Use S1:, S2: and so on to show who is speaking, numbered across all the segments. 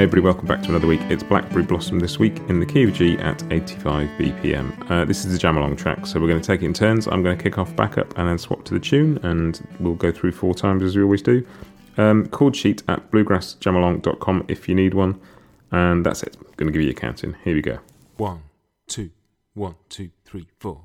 S1: Hey everybody, welcome back to another week. It's Blackberry Blossom this week in the key of G at 85 BPM. Uh, this is the jam along track, so we're going to take it in turns. I'm going to kick off back up and then swap to the tune, and we'll go through four times as we always do. Um, chord sheet at bluegrassjamalong.com if you need one, and that's it. I'm going to give you a counting. Here we go.
S2: One, two, one, two, three, four.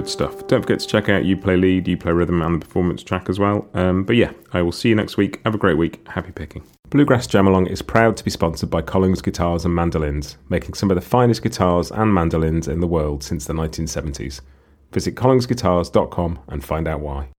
S1: Good stuff. Don't forget to check out You Play Lead, You Play Rhythm, and the performance track as well. Um, but yeah, I will see you next week. Have a great week. Happy picking. Bluegrass Jam Along is proud to be sponsored by Collings Guitars and Mandolins, making some of the finest guitars and mandolins in the world since the 1970s. Visit collingsguitars.com and find out why.